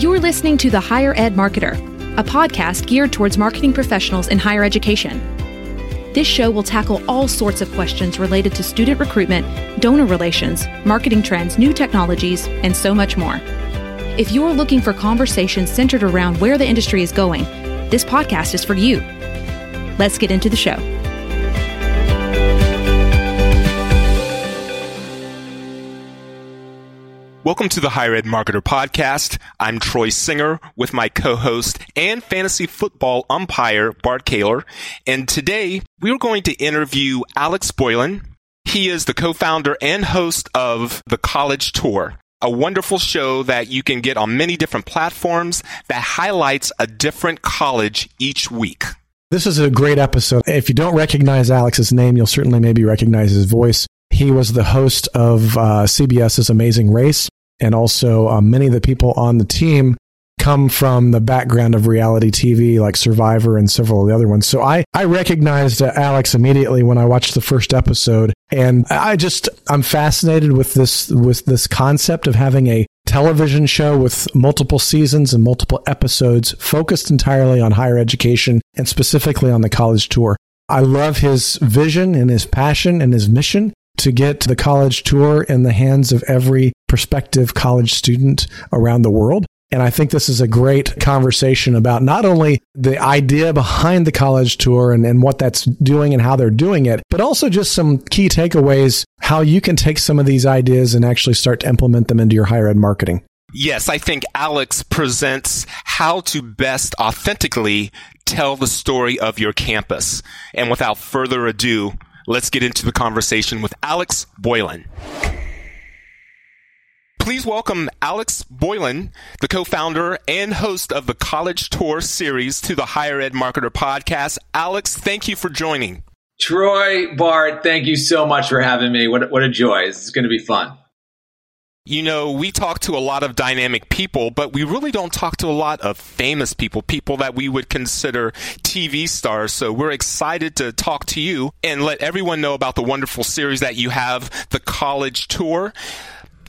You're listening to The Higher Ed Marketer, a podcast geared towards marketing professionals in higher education. This show will tackle all sorts of questions related to student recruitment, donor relations, marketing trends, new technologies, and so much more. If you're looking for conversations centered around where the industry is going, this podcast is for you. Let's get into the show. Welcome to the Higher Ed Marketer Podcast. I'm Troy Singer with my co-host and fantasy football umpire, Bart Caylor. And today we are going to interview Alex Boylan. He is the co-founder and host of the College Tour, a wonderful show that you can get on many different platforms that highlights a different college each week. This is a great episode. If you don't recognize Alex's name, you'll certainly maybe recognize his voice. He was the host of uh, CBS's Amazing Race, and also uh, many of the people on the team come from the background of reality TV, like Survivor and several of the other ones. So I, I recognized uh, Alex immediately when I watched the first episode. And I just, I'm fascinated with this, with this concept of having a television show with multiple seasons and multiple episodes focused entirely on higher education and specifically on the college tour. I love his vision and his passion and his mission to get the college tour in the hands of every prospective college student around the world. And I think this is a great conversation about not only the idea behind the college tour and, and what that's doing and how they're doing it, but also just some key takeaways, how you can take some of these ideas and actually start to implement them into your higher ed marketing. Yes, I think Alex presents how to best authentically tell the story of your campus. And without further ado, let's get into the conversation with Alex Boylan. Please welcome Alex Boylan, the co-founder and host of the College Tour series to the Higher Ed Marketer podcast. Alex, thank you for joining. Troy, Bart, thank you so much for having me. What, what a joy. This is going to be fun. You know, we talk to a lot of dynamic people, but we really don't talk to a lot of famous people, people that we would consider TV stars. So we're excited to talk to you and let everyone know about the wonderful series that you have, the College Tour.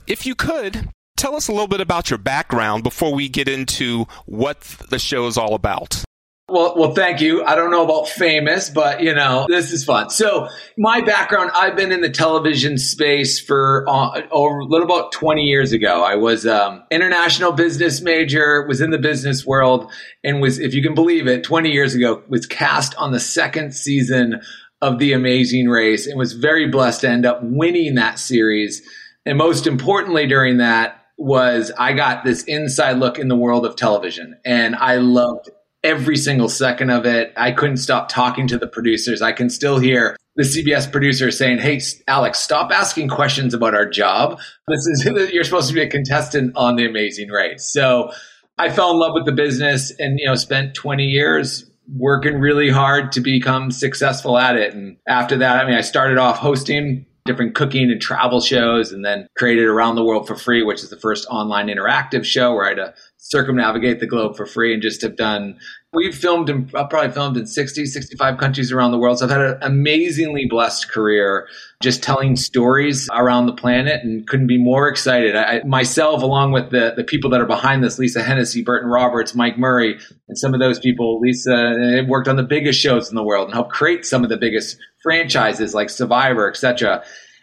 If you could, tell us a little bit about your background before we get into what the show is all about. Well, well, thank you. I don't know about famous, but you know, this is fun. So, my background, I've been in the television space for uh, over a little about 20 years ago. I was um, international business major, was in the business world, and was, if you can believe it, 20 years ago, was cast on the second season of The Amazing Race, and was very blessed to end up winning that series. And most importantly, during that was I got this inside look in the world of television, and I loved every single second of it. I couldn't stop talking to the producers. I can still hear the CBS producer saying, "Hey, Alex, stop asking questions about our job. This is you're supposed to be a contestant on The Amazing Race." So I fell in love with the business, and you know, spent 20 years working really hard to become successful at it. And after that, I mean, I started off hosting different cooking and travel shows and then created Around the World for Free, which is the first online interactive show where I had to circumnavigate the globe for free and just have done we've filmed I've probably filmed in 60 65 countries around the world. So i've had an amazingly blessed career just telling stories around the planet and couldn't be more excited I, myself along with the, the people that are behind this lisa hennessy burton roberts mike murray and some of those people lisa worked on the biggest shows in the world and helped create some of the biggest franchises like survivor etc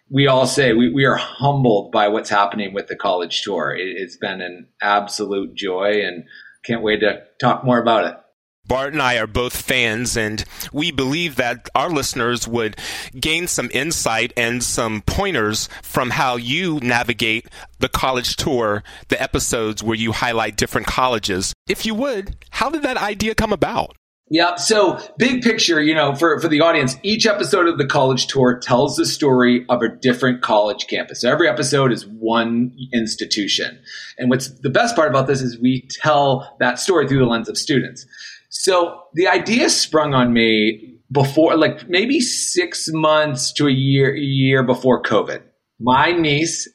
we all say we, we are humbled by what's happening with the college tour. It, has been an absolute joy and can't wait to talk more about it. Bart and I are both fans, and we believe that our listeners would gain some insight and some pointers from how you navigate the college tour, the episodes where you highlight different colleges. If you would, how did that idea come about? Yeah. So big picture, you know, for, for the audience, each episode of the college tour tells the story of a different college campus. Every episode is one institution. And what's the best part about this is we tell that story through the lens of students. So the idea sprung on me before, like maybe six months to a year, year before COVID. My niece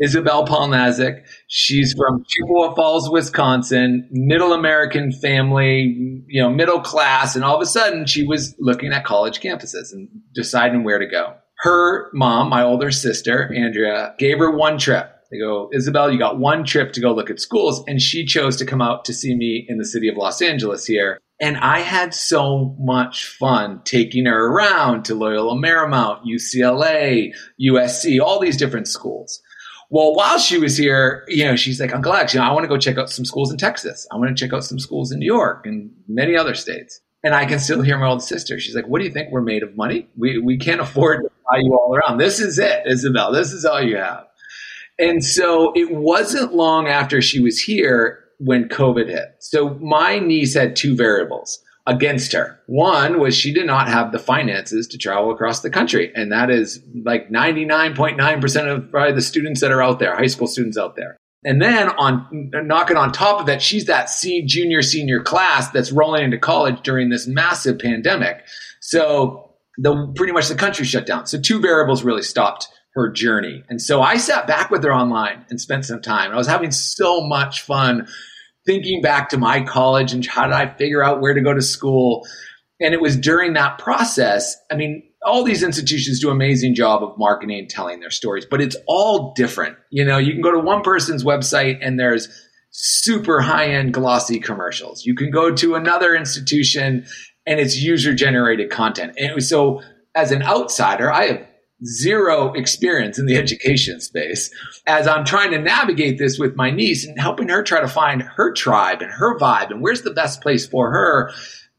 Isabel Polnazik. She's from Chippewa Falls, Wisconsin, middle American family, you know, middle class. And all of a sudden she was looking at college campuses and deciding where to go. Her mom, my older sister, Andrea, gave her one trip. They go, Isabel, you got one trip to go look at schools. And she chose to come out to see me in the city of Los Angeles here. And I had so much fun taking her around to Loyola Marymount, UCLA, USC, all these different schools. Well, while she was here, you know, she's like, Uncle Alex, you know, I want to go check out some schools in Texas. I want to check out some schools in New York and many other states. And I can still hear my old sister. She's like, What do you think? We're made of money. We, we can't afford to buy you all around. This is it, Isabel. This is all you have. And so it wasn't long after she was here when COVID hit. So my niece had two variables against her. One was she did not have the finances to travel across the country. And that is like 99.9% of probably the students that are out there, high school students out there. And then on knocking on top of that, she's that C junior senior class that's rolling into college during this massive pandemic. So the pretty much the country shut down. So two variables really stopped her journey. And so I sat back with her online and spent some time. I was having so much fun thinking back to my college and how did I figure out where to go to school. And it was during that process. I mean, all these institutions do an amazing job of marketing and telling their stories, but it's all different. You know, you can go to one person's website and there's super high end glossy commercials. You can go to another institution and it's user generated content. And so as an outsider, I have zero experience in the education space as I'm trying to navigate this with my niece and helping her try to find her tribe and her vibe and where's the best place for her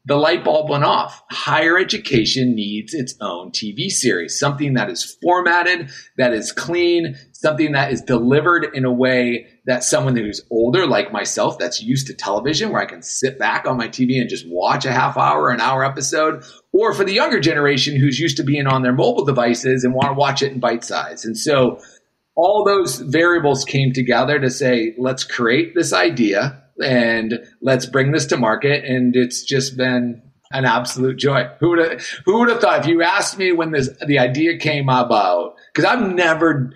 the light bulb went off. Higher education needs its own TV series, something that is formatted, that is clean, something that is delivered in a way that someone who's older, like myself, that's used to television, where I can sit back on my TV and just watch a half hour, an hour episode, or for the younger generation who's used to being on their mobile devices and want to watch it in bite size. And so all those variables came together to say, let's create this idea and let's bring this to market. And it's just been an absolute joy. Who would have, who would have thought if you asked me when this, the idea came about, cause I've never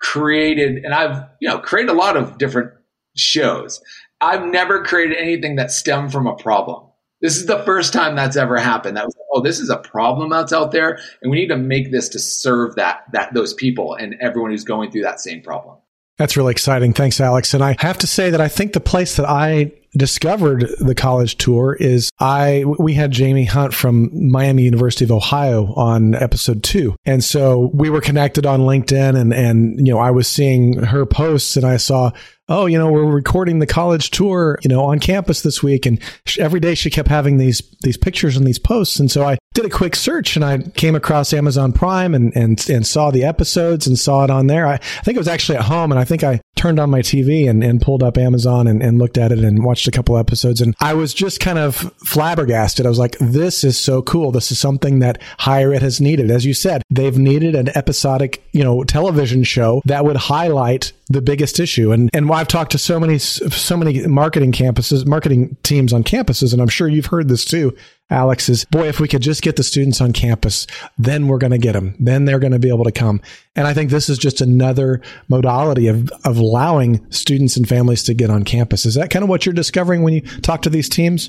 created, and I've, you know, created a lot of different shows. I've never created anything that stemmed from a problem. This is the first time that's ever happened. That was, oh, this is a problem that's out there, and we need to make this to serve that that those people and everyone who's going through that same problem. That's really exciting. Thanks, Alex. And I have to say that I think the place that I discovered the college tour is I we had Jamie Hunt from Miami University of Ohio on episode 2. And so we were connected on LinkedIn and and you know I was seeing her posts and I saw oh, you know, we're recording the college tour, you know, on campus this week. And every day she kept having these, these pictures and these posts. And so I did a quick search and I came across Amazon Prime and, and, and saw the episodes and saw it on there. I, I think it was actually at home and I think I turned on my TV and, and pulled up Amazon and, and looked at it and watched a couple episodes. And I was just kind of flabbergasted. I was like, this is so cool. This is something that higher ed has needed. As you said, they've needed an episodic, you know, television show that would highlight the biggest issue. And and I've talked to so many so many marketing campuses, marketing teams on campuses, and I'm sure you've heard this too. Alex is boy, if we could just get the students on campus, then we're going to get them. Then they're going to be able to come. And I think this is just another modality of of allowing students and families to get on campus. Is that kind of what you're discovering when you talk to these teams?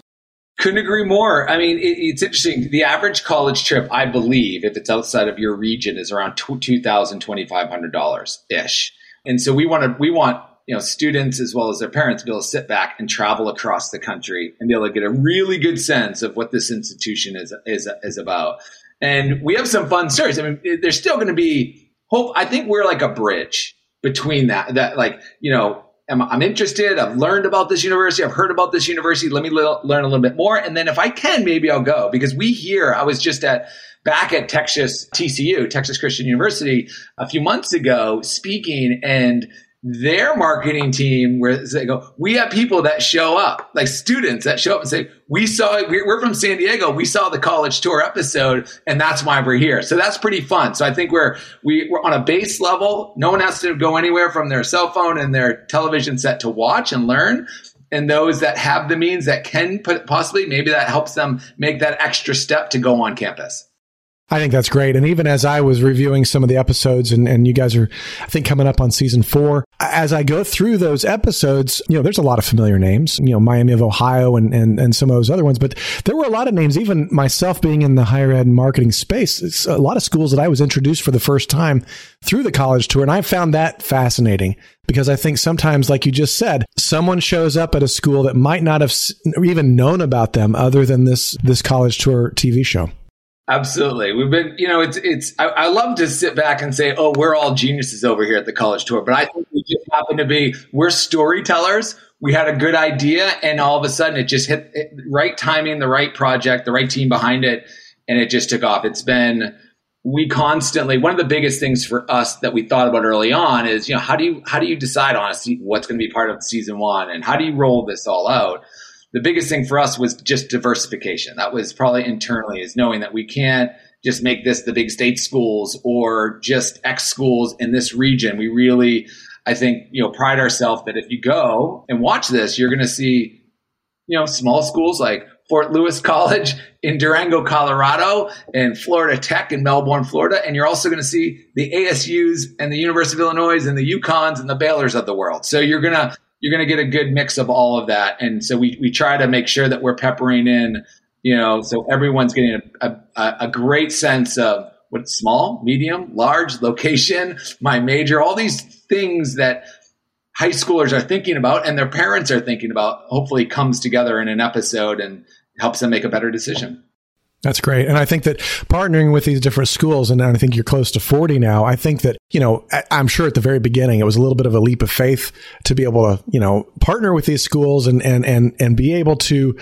Couldn't agree more. I mean, it, it's interesting. The average college trip, I believe, if it's outside of your region, is around two thousand twenty five hundred dollars ish. And so we want to we want you know students as well as their parents to be able to sit back and travel across the country and be able to get a really good sense of what this institution is is is about. And we have some fun stories. I mean, there's still going to be hope. I think we're like a bridge between that. That like you know I'm, interested. I've learned about this university. I've heard about this university. Let me l- learn a little bit more. And then if I can, maybe I'll go because we hear, I was just at back at Texas TCU, Texas Christian University, a few months ago speaking and their marketing team where they go, we have people that show up, like students that show up and say, we saw, we're from San Diego. We saw the college tour episode and that's why we're here. So that's pretty fun. So I think we're, we, we're on a base level. No one has to go anywhere from their cell phone and their television set to watch and learn. And those that have the means that can put, possibly, maybe that helps them make that extra step to go on campus. I think that's great. And even as I was reviewing some of the episodes, and, and you guys are, I think, coming up on season four, as I go through those episodes, you know, there's a lot of familiar names, you know, Miami of Ohio and, and, and some of those other ones, but there were a lot of names, even myself being in the higher ed marketing space, it's a lot of schools that I was introduced for the first time through the college tour. And I found that fascinating because I think sometimes, like you just said, someone shows up at a school that might not have even known about them other than this, this college tour TV show. Absolutely. We've been, you know, it's, it's, I, I, love to sit back and say, oh, we're all geniuses over here at the college tour. But I think we just happen to be, we're storytellers. We had a good idea and all of a sudden it just hit it, right timing, the right project, the right team behind it. And it just took off. It's been, we constantly, one of the biggest things for us that we thought about early on is, you know, how do you, how do you decide on what's going to be part of season one and how do you roll this all out? The biggest thing for us was just diversification. That was probably internally is knowing that we can't just make this the big state schools or just X schools in this region. We really, I think, you know, pride ourselves that if you go and watch this, you're going to see, you know, small schools like Fort Lewis College in Durango, Colorado, and Florida Tech in Melbourne, Florida. And you're also going to see the ASUs and the University of Illinois and the UConns and the Baylors of the world. So you're going to you're going to get a good mix of all of that. And so we, we try to make sure that we're peppering in, you know, so everyone's getting a, a, a great sense of what small, medium, large, location, my major, all these things that high schoolers are thinking about and their parents are thinking about hopefully comes together in an episode and helps them make a better decision. That's great. And I think that partnering with these different schools, and I think you're close to 40 now, I think that, you know, I'm sure at the very beginning it was a little bit of a leap of faith to be able to, you know, partner with these schools and, and, and, and be able to,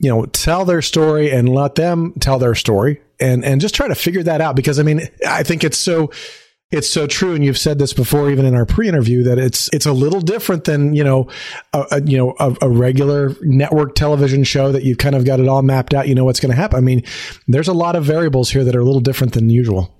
you know, tell their story and let them tell their story and, and just try to figure that out. Because I mean, I think it's so, it's so true, and you've said this before, even in our pre-interview, that it's it's a little different than you know, a, a you know, a, a, regular network television show that you've kind of got it all mapped out. You know what's going to happen. I mean, there's a lot of variables here that are a little different than usual.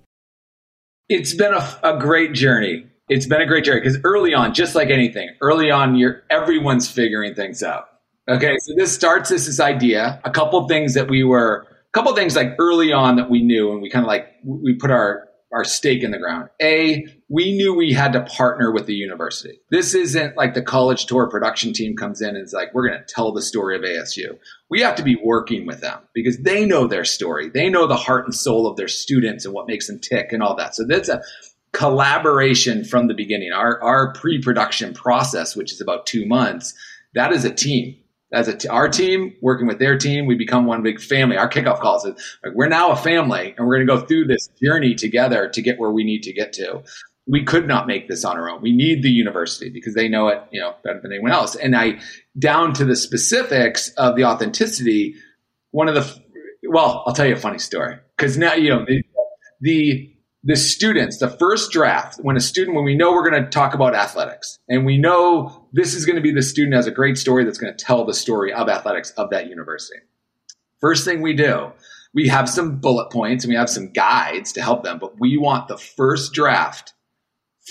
It's been a, a great journey. It's been a great journey because early on, just like anything, early on, you're everyone's figuring things out. Okay, so this starts as this idea. A couple things that we were, a couple things like early on that we knew, and we kind of like we put our our stake in the ground. A, we knew we had to partner with the university. This isn't like the college tour production team comes in and is like, we're going to tell the story of ASU. We have to be working with them because they know their story. They know the heart and soul of their students and what makes them tick and all that. So that's a collaboration from the beginning. Our, our pre production process, which is about two months, that is a team as a t- our team working with their team, we become one big family. Our kickoff calls is like we're now a family, and we're going to go through this journey together to get where we need to get to. We could not make this on our own. We need the university because they know it, you know, better than anyone else. And I down to the specifics of the authenticity. One of the well, I'll tell you a funny story because now you know the, the the students, the first draft, when a student, when we know we're going to talk about athletics and we know this is going to be the student has a great story that's going to tell the story of athletics of that university. First thing we do, we have some bullet points and we have some guides to help them, but we want the first draft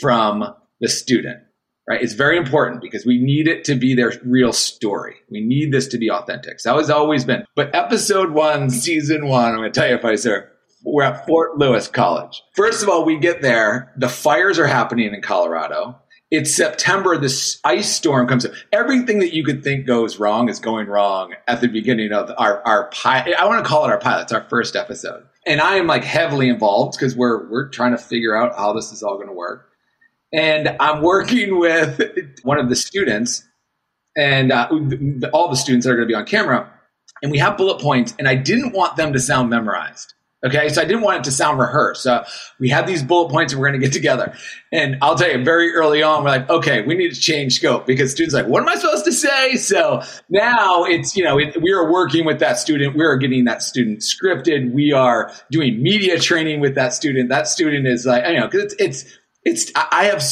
from the student, right? It's very important because we need it to be their real story. We need this to be authentic. So that has always been. But episode one, season one, I'm going to tell you if I say we're at Fort Lewis College. First of all, we get there. The fires are happening in Colorado. It's September. This ice storm comes up. Everything that you could think goes wrong is going wrong at the beginning of our our pilot. I want to call it our pilot. It's our first episode, and I am like heavily involved because we're we're trying to figure out how this is all going to work. And I'm working with one of the students, and uh, all the students that are going to be on camera, and we have bullet points. And I didn't want them to sound memorized. Okay, so I didn't want it to sound rehearsed. So we had these bullet points and we're going to get together. And I'll tell you, very early on, we're like, okay, we need to change scope because students like, what am I supposed to say? So now it's, you know, it, we are working with that student. We are getting that student scripted. We are doing media training with that student. That student is like, you know, because it's, it's, it's, I have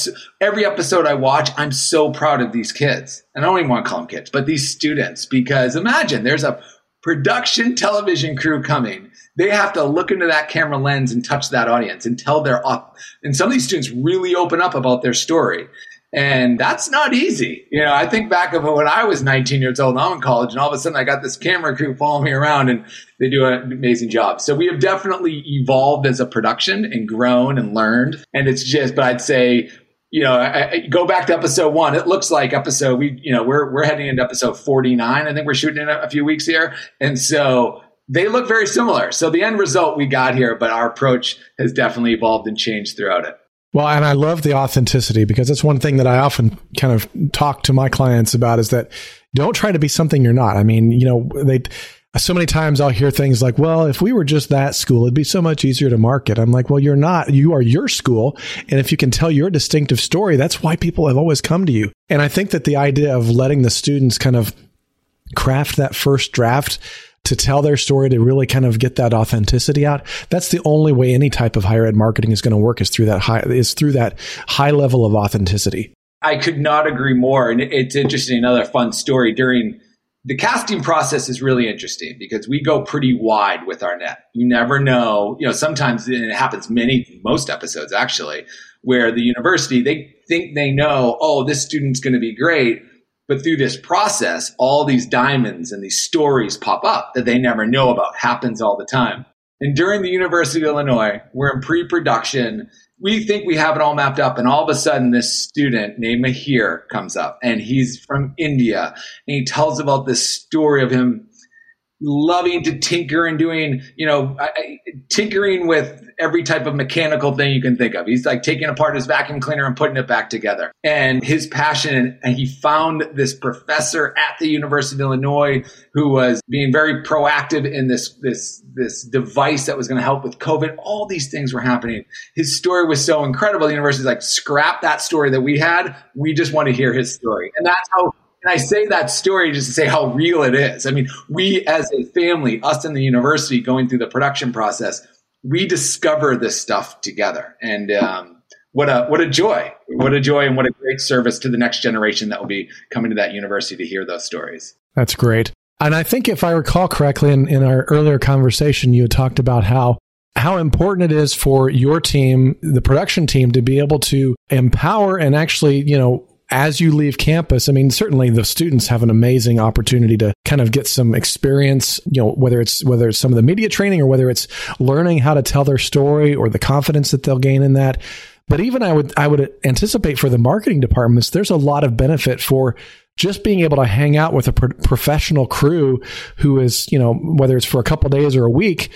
every episode I watch, I'm so proud of these kids. And I don't even want to call them kids, but these students, because imagine there's a production television crew coming they have to look into that camera lens and touch that audience and tell their off and some of these students really open up about their story And that's not easy. You know, I think back of when I was 19 years old and I'm in college and all of a sudden I got this camera crew following me around and they do an amazing job. So we have definitely evolved as a production and grown and learned. And it's just, but I'd say you know, I, I go back to episode one. It looks like episode we, you know, we're we're heading into episode forty nine. I think we're shooting in a, a few weeks here, and so they look very similar. So the end result we got here, but our approach has definitely evolved and changed throughout it. Well, and I love the authenticity because that's one thing that I often kind of talk to my clients about is that don't try to be something you're not. I mean, you know, they so many times I'll hear things like, well, if we were just that school, it'd be so much easier to market. I'm like, well, you're not. You are your school. And if you can tell your distinctive story, that's why people have always come to you. And I think that the idea of letting the students kind of craft that first draft to tell their story, to really kind of get that authenticity out, that's the only way any type of higher ed marketing is going to work is through that high, is through that high level of authenticity. I could not agree more. And it's interesting. Another fun story during the casting process is really interesting because we go pretty wide with our net. You never know, you know, sometimes it happens many, most episodes actually, where the university, they think they know, oh, this student's going to be great. But through this process, all these diamonds and these stories pop up that they never know about. Happens all the time. And during the University of Illinois, we're in pre-production we think we have it all mapped up and all of a sudden this student named mahir comes up and he's from india and he tells about this story of him loving to tinker and doing, you know, tinkering with every type of mechanical thing you can think of. He's like taking apart his vacuum cleaner and putting it back together. And his passion, and he found this professor at the University of Illinois who was being very proactive in this, this, this device that was going to help with COVID. All these things were happening. His story was so incredible. The university's like, scrap that story that we had. We just want to hear his story. And that's how and I say that story just to say how real it is. I mean, we as a family, us in the university going through the production process, we discover this stuff together. And um, what a what a joy. What a joy and what a great service to the next generation that will be coming to that university to hear those stories. That's great. And I think if I recall correctly in, in our earlier conversation, you talked about how how important it is for your team, the production team, to be able to empower and actually, you know, as you leave campus, I mean, certainly the students have an amazing opportunity to kind of get some experience, you know, whether it's, whether it's some of the media training or whether it's learning how to tell their story or the confidence that they'll gain in that. But even I would, I would anticipate for the marketing departments, there's a lot of benefit for just being able to hang out with a pro- professional crew who is, you know, whether it's for a couple days or a week,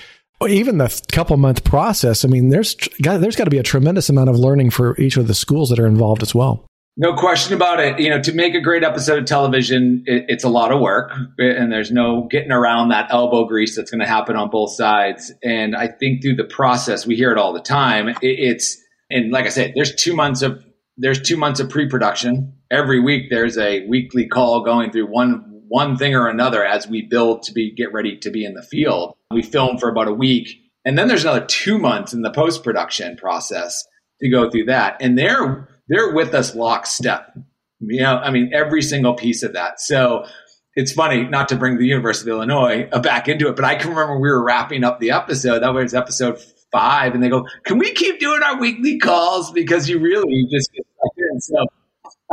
even the couple month process. I mean, there's, there's got to be a tremendous amount of learning for each of the schools that are involved as well. No question about it. You know, to make a great episode of television, it, it's a lot of work, and there's no getting around that elbow grease that's going to happen on both sides. And I think through the process, we hear it all the time. It, it's and like I said, there's two months of there's two months of pre-production. Every week, there's a weekly call going through one one thing or another as we build to be get ready to be in the field. We film for about a week, and then there's another two months in the post-production process to go through that. And there they're with us lockstep. You know, I mean, every single piece of that. So it's funny not to bring the University of Illinois uh, back into it, but I can remember we were wrapping up the episode. That was episode five, and they go, "Can we keep doing our weekly calls because you really just get stuck in?" So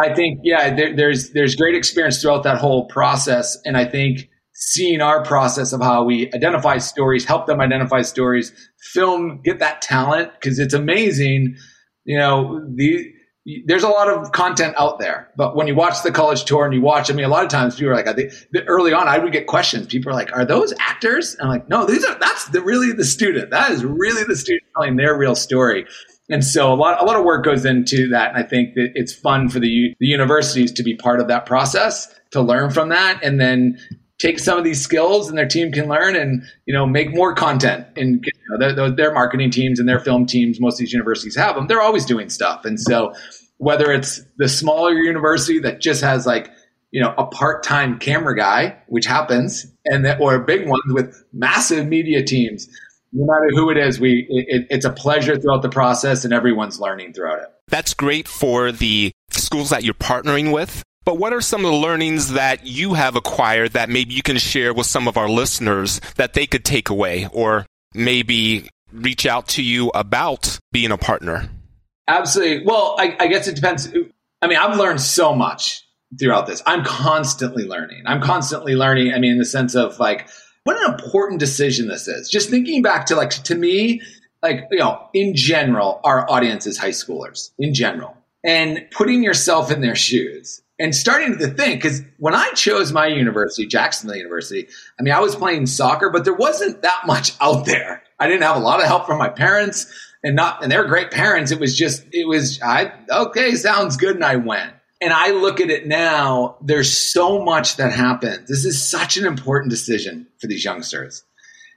I think, yeah, there, there's there's great experience throughout that whole process, and I think seeing our process of how we identify stories, help them identify stories, film, get that talent because it's amazing. You know, the there's a lot of content out there, but when you watch the college tour and you watch, I mean, a lot of times people are like, I think early on, I would get questions. People are like, "Are those actors?" And I'm like, "No, these are. That's the, really the student. That is really the student telling their real story." And so a lot, a lot of work goes into that, and I think that it's fun for the the universities to be part of that process to learn from that, and then take some of these skills and their team can learn and you know make more content and you know, their, their marketing teams and their film teams. Most of these universities have them they're always doing stuff. And so whether it's the smaller university that just has like you know a part-time camera guy which happens and that, or big ones with massive media teams no matter who it is we it, it's a pleasure throughout the process and everyone's learning throughout it. That's great for the schools that you're partnering with but what are some of the learnings that you have acquired that maybe you can share with some of our listeners that they could take away or maybe reach out to you about being a partner? Absolutely. Well, I, I guess it depends. I mean, I've learned so much throughout this. I'm constantly learning. I'm constantly learning. I mean, in the sense of like, what an important decision this is. Just thinking back to like, to me, like, you know, in general, our audience is high schoolers in general and putting yourself in their shoes and starting to think because when I chose my university, Jacksonville University, I mean, I was playing soccer, but there wasn't that much out there. I didn't have a lot of help from my parents and not, and they're great parents. It was just, it was, I, okay, sounds good. And I went. And I look at it now, there's so much that happens. This is such an important decision for these youngsters.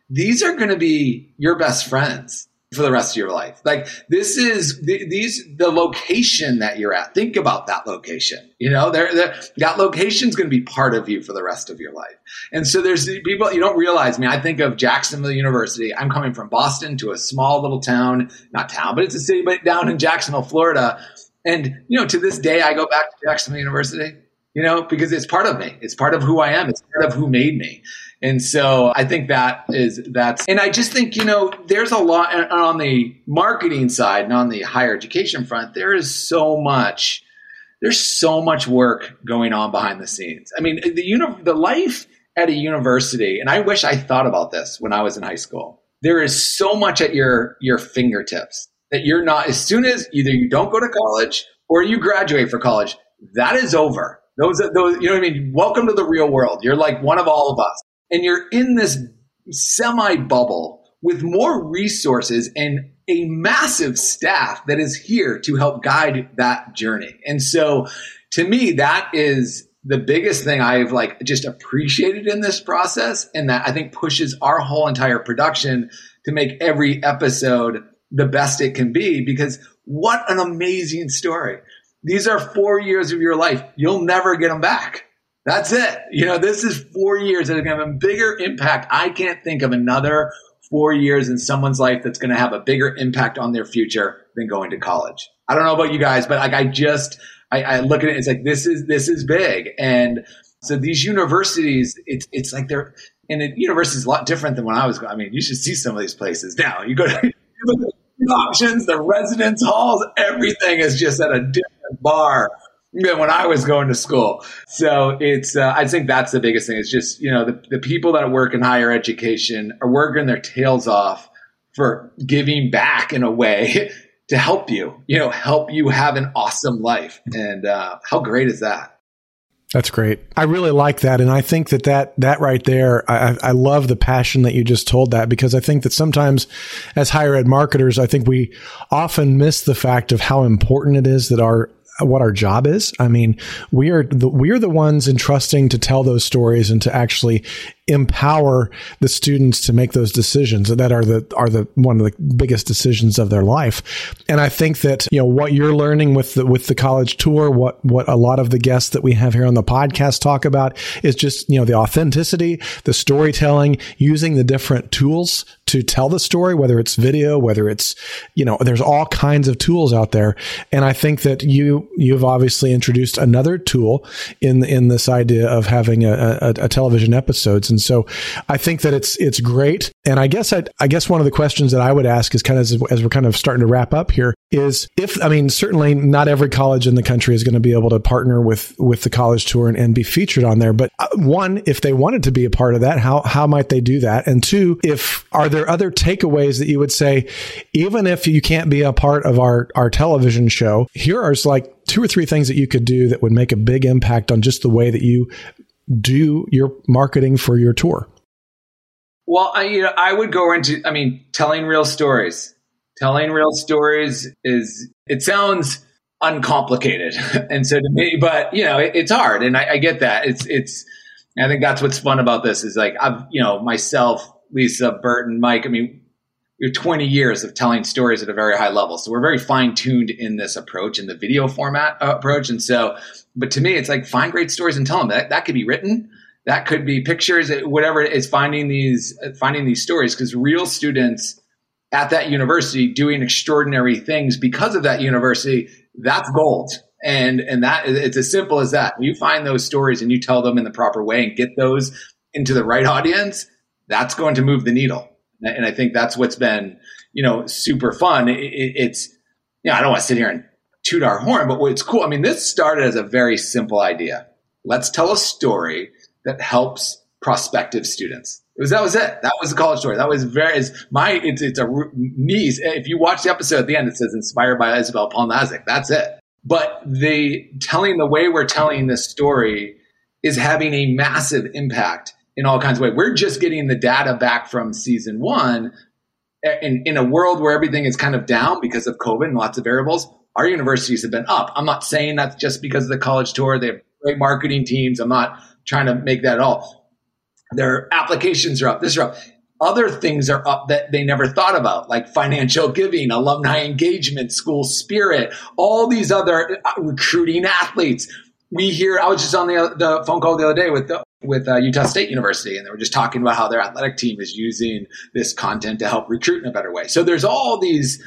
These are going to be your best friends for the rest of your life. Like this is the, these the location that you're at. Think about that location. You know, there that location is going to be part of you for the rest of your life. And so there's people you don't realize. I mean, I think of Jacksonville University. I'm coming from Boston to a small little town, not town, but it's a city, but down in Jacksonville, Florida. And you know, to this day, I go back to Jacksonville University. You know, because it's part of me. It's part of who I am. It's part of who made me. And so I think that is that's, and I just think, you know, there's a lot on the marketing side and on the higher education front, there is so much, there's so much work going on behind the scenes. I mean, the, uni- the life at a university, and I wish I thought about this when I was in high school. There is so much at your, your fingertips that you're not, as soon as either you don't go to college or you graduate for college, that is over. Those, those, you know what I mean? Welcome to the real world. You're like one of all of us and you're in this semi bubble with more resources and a massive staff that is here to help guide that journey. And so to me, that is the biggest thing I've like just appreciated in this process and that I think pushes our whole entire production to make every episode the best it can be because what an amazing story. These are four years of your life. You'll never get them back. That's it. You know, this is four years that are going to have a bigger impact. I can't think of another four years in someone's life that's going to have a bigger impact on their future than going to college. I don't know about you guys, but like I just, I, I look at it, it's like, this is, this is big. And so these universities, it's, it's like they're, and the university is a lot different than when I was going. I mean, you should see some of these places now. You go to the options, the residence halls, everything is just at a different bar when I was going to school. So it's, uh, I think that's the biggest thing. It's just, you know, the, the people that work in higher education are working their tails off for giving back in a way to help you, you know, help you have an awesome life. And uh, how great is that? That's great. I really like that, and I think that that that right there, I, I love the passion that you just told that because I think that sometimes, as higher ed marketers, I think we often miss the fact of how important it is that our what our job is. I mean, we are the, we are the ones entrusting to tell those stories and to actually empower the students to make those decisions that are the are the one of the biggest decisions of their life. And I think that you know what you're learning with the with the college tour, what what a lot of the guests that we have here on the podcast talk about is just you know the authenticity, the storytelling, using the different tools to tell the story, whether it's video, whether it's you know there's all kinds of tools out there. And I think that you you've obviously introduced another tool in in this idea of having a, a, a television episodes and so I think that it's it's great. And I guess I, I guess one of the questions that I would ask is kind of as, as we're kind of starting to wrap up here is if I mean certainly not every college in the country is going to be able to partner with with the college tour and, and be featured on there. But uh, one, if they wanted to be a part of that, how how might they do that? And two, if are there other takeaways that you would say, even if you can't be a part of our our television show, here are like two or three things that you could do that would make a big impact on just the way that you do your marketing for your tour? Well, I, you know, I would go into, I mean, telling real stories. Telling real stories is, it sounds uncomplicated. and so to me, but you know, it, it's hard. And I, I, get that. It's, it's, I think that's what's fun about this is like, I've, you know, myself, Lisa, Burton, Mike, I mean, 20 years of telling stories at a very high level. So we're very fine tuned in this approach, in the video format uh, approach. And so but to me, it's like find great stories and tell them that that could be written. That could be pictures, whatever it is, finding these, finding these stories because real students at that university doing extraordinary things because of that university, that's gold. And, and that it's as simple as that. You find those stories and you tell them in the proper way and get those into the right audience, that's going to move the needle. And I think that's what's been, you know, super fun. It, it, it's, you know, I don't want to sit here and toot our horn, but what's cool, I mean, this started as a very simple idea. Let's tell a story that helps prospective students. It was that was it. That was the college story. That was very it's my it's it's a niece. If you watch the episode at the end, it says inspired by Isabel Palnazek. That's it. But the telling the way we're telling this story is having a massive impact in all kinds of ways. We're just getting the data back from season one. In, in a world where everything is kind of down because of COVID and lots of variables, our universities have been up. I'm not saying that's just because of the college tour. They have great marketing teams. I'm not trying to make that at all. Their applications are up. This are up. Other things are up that they never thought about, like financial giving, alumni engagement, school spirit, all these other uh, recruiting athletes. We hear, I was just on the, the phone call the other day with the, with uh, Utah State University, and they were just talking about how their athletic team is using this content to help recruit in a better way. So there's all these.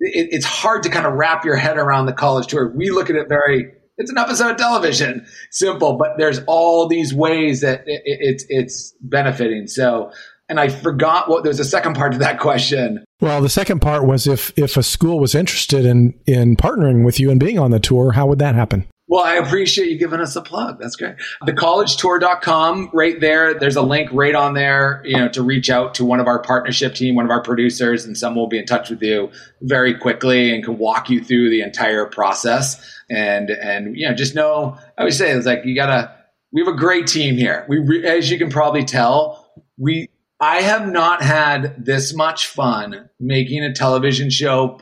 It, it's hard to kind of wrap your head around the college tour. We look at it very it's an episode of television. Simple, but there's all these ways that it, it, it's it's benefiting. So, and I forgot what there's a second part to that question. Well, the second part was if if a school was interested in in partnering with you and being on the tour, how would that happen? Well, I appreciate you giving us a plug. That's great. Thecollegetour.com, right there. There's a link right on there, you know, to reach out to one of our partnership team, one of our producers, and some will be in touch with you very quickly and can walk you through the entire process. And, and, you know, just know, I always say it's like, you gotta, we have a great team here. We, as you can probably tell, we, I have not had this much fun making a television show.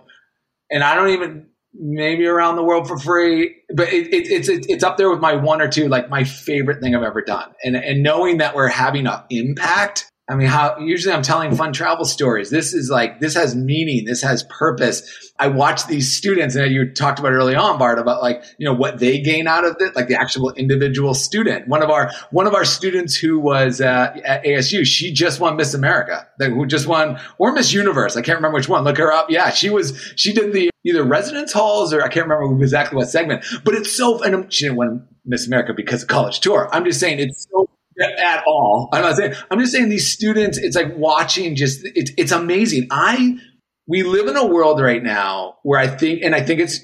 And I don't even, maybe around the world for free. But it, it, it's it, it's up there with my one or two like my favorite thing I've ever done. And and knowing that we're having an impact I mean, how usually I'm telling fun travel stories. This is like, this has meaning. This has purpose. I watch these students and you talked about early on, Bart, about like, you know, what they gain out of it, like the actual individual student. One of our, one of our students who was uh, at ASU, she just won Miss America, who just won, or Miss Universe. I can't remember which one. Look her up. Yeah. She was, she did the either residence halls or I can't remember exactly what segment, but it's so, and she didn't win Miss America because of college tour. I'm just saying it's so at all. I'm not saying. I'm just saying these students. It's like watching. Just it's it's amazing. I we live in a world right now where I think, and I think it's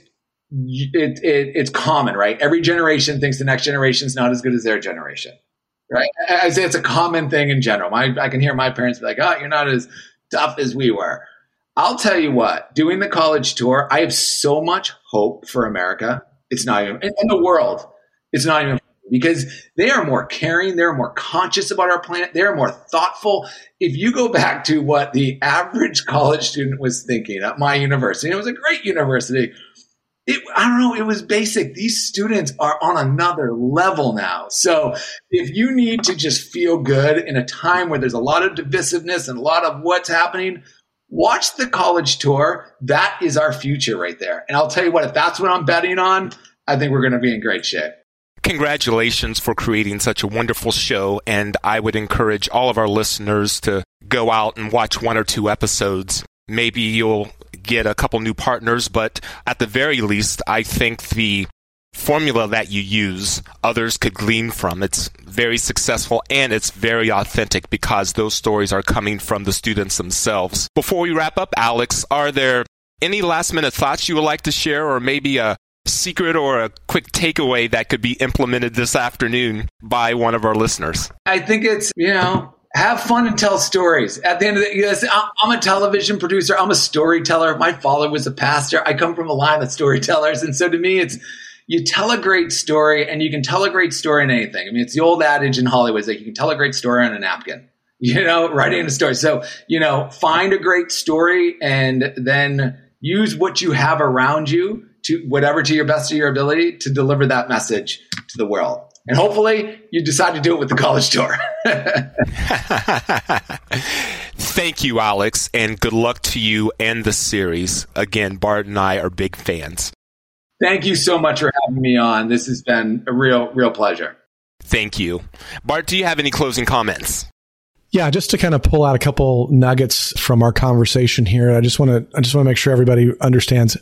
it, it it's common, right? Every generation thinks the next generation is not as good as their generation, right? I, say it's a common thing in general. My, I can hear my parents be like, "Oh, you're not as tough as we were." I'll tell you what. Doing the college tour, I have so much hope for America. It's not even in the world. It's not even because they are more caring, they're more conscious about our planet, they're more thoughtful. If you go back to what the average college student was thinking at my university, it was a great university. It, I don't know, it was basic. These students are on another level now. So if you need to just feel good in a time where there's a lot of divisiveness and a lot of what's happening, watch the college tour. That is our future right there. And I'll tell you what, if that's what I'm betting on, I think we're going to be in great shape congratulations for creating such a wonderful show. And I would encourage all of our listeners to go out and watch one or two episodes. Maybe you'll get a couple new partners, but at the very least, I think the formula that you use, others could glean from. It's very successful and it's very authentic because those stories are coming from the students themselves. Before we wrap up, Alex, are there any last minute thoughts you would like to share or maybe a secret or a quick takeaway that could be implemented this afternoon by one of our listeners? I think it's, you know, have fun and tell stories. At the end of the yes, uh, I'm a television producer. I'm a storyteller. My father was a pastor. I come from a line of storytellers. And so to me, it's, you tell a great story and you can tell a great story in anything. I mean, it's the old adage in Hollywood that you can tell a great story on a napkin, you know, writing a story. So, you know, find a great story and then use what you have around you to whatever to your best of your ability to deliver that message to the world. And hopefully you decide to do it with the college tour. Thank you, Alex, and good luck to you and the series. Again, Bart and I are big fans. Thank you so much for having me on. This has been a real, real pleasure. Thank you. Bart, do you have any closing comments? Yeah, just to kind of pull out a couple nuggets from our conversation here. I just want to I just want to make sure everybody understands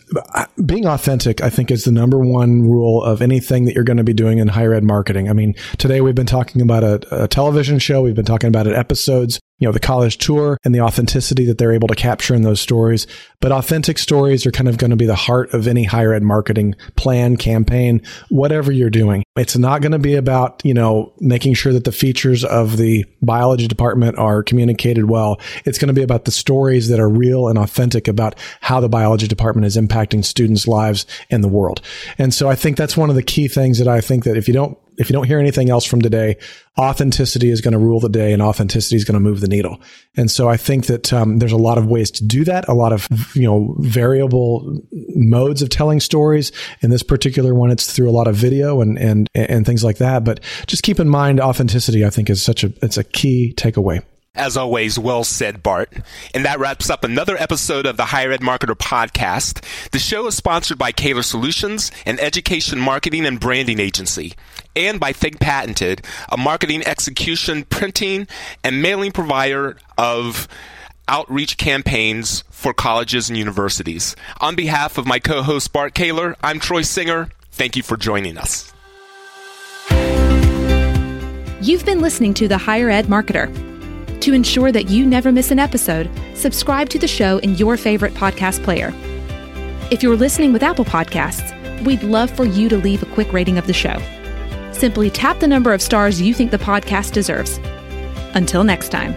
being authentic. I think is the number one rule of anything that you're going to be doing in higher ed marketing. I mean, today we've been talking about a, a television show, we've been talking about it episodes. You know, the college tour and the authenticity that they're able to capture in those stories. But authentic stories are kind of going to be the heart of any higher ed marketing plan, campaign, whatever you're doing. It's not going to be about, you know, making sure that the features of the biology department are communicated well. It's going to be about the stories that are real and authentic about how the biology department is impacting students' lives in the world. And so I think that's one of the key things that I think that if you don't if you don't hear anything else from today, authenticity is going to rule the day and authenticity is going to move the needle. And so I think that um, there's a lot of ways to do that, a lot of, you know, variable modes of telling stories. In this particular one, it's through a lot of video and, and, and things like that. But just keep in mind, authenticity, I think is such a, it's a key takeaway. As always, well said, Bart. And that wraps up another episode of the Higher Ed Marketer podcast. The show is sponsored by Caylor Solutions, an education marketing and branding agency, and by Think Patented, a marketing execution, printing, and mailing provider of outreach campaigns for colleges and universities. On behalf of my co-host Bart Caylor, I'm Troy Singer. Thank you for joining us. You've been listening to the Higher Ed Marketer. To ensure that you never miss an episode, subscribe to the show in your favorite podcast player. If you're listening with Apple Podcasts, we'd love for you to leave a quick rating of the show. Simply tap the number of stars you think the podcast deserves. Until next time.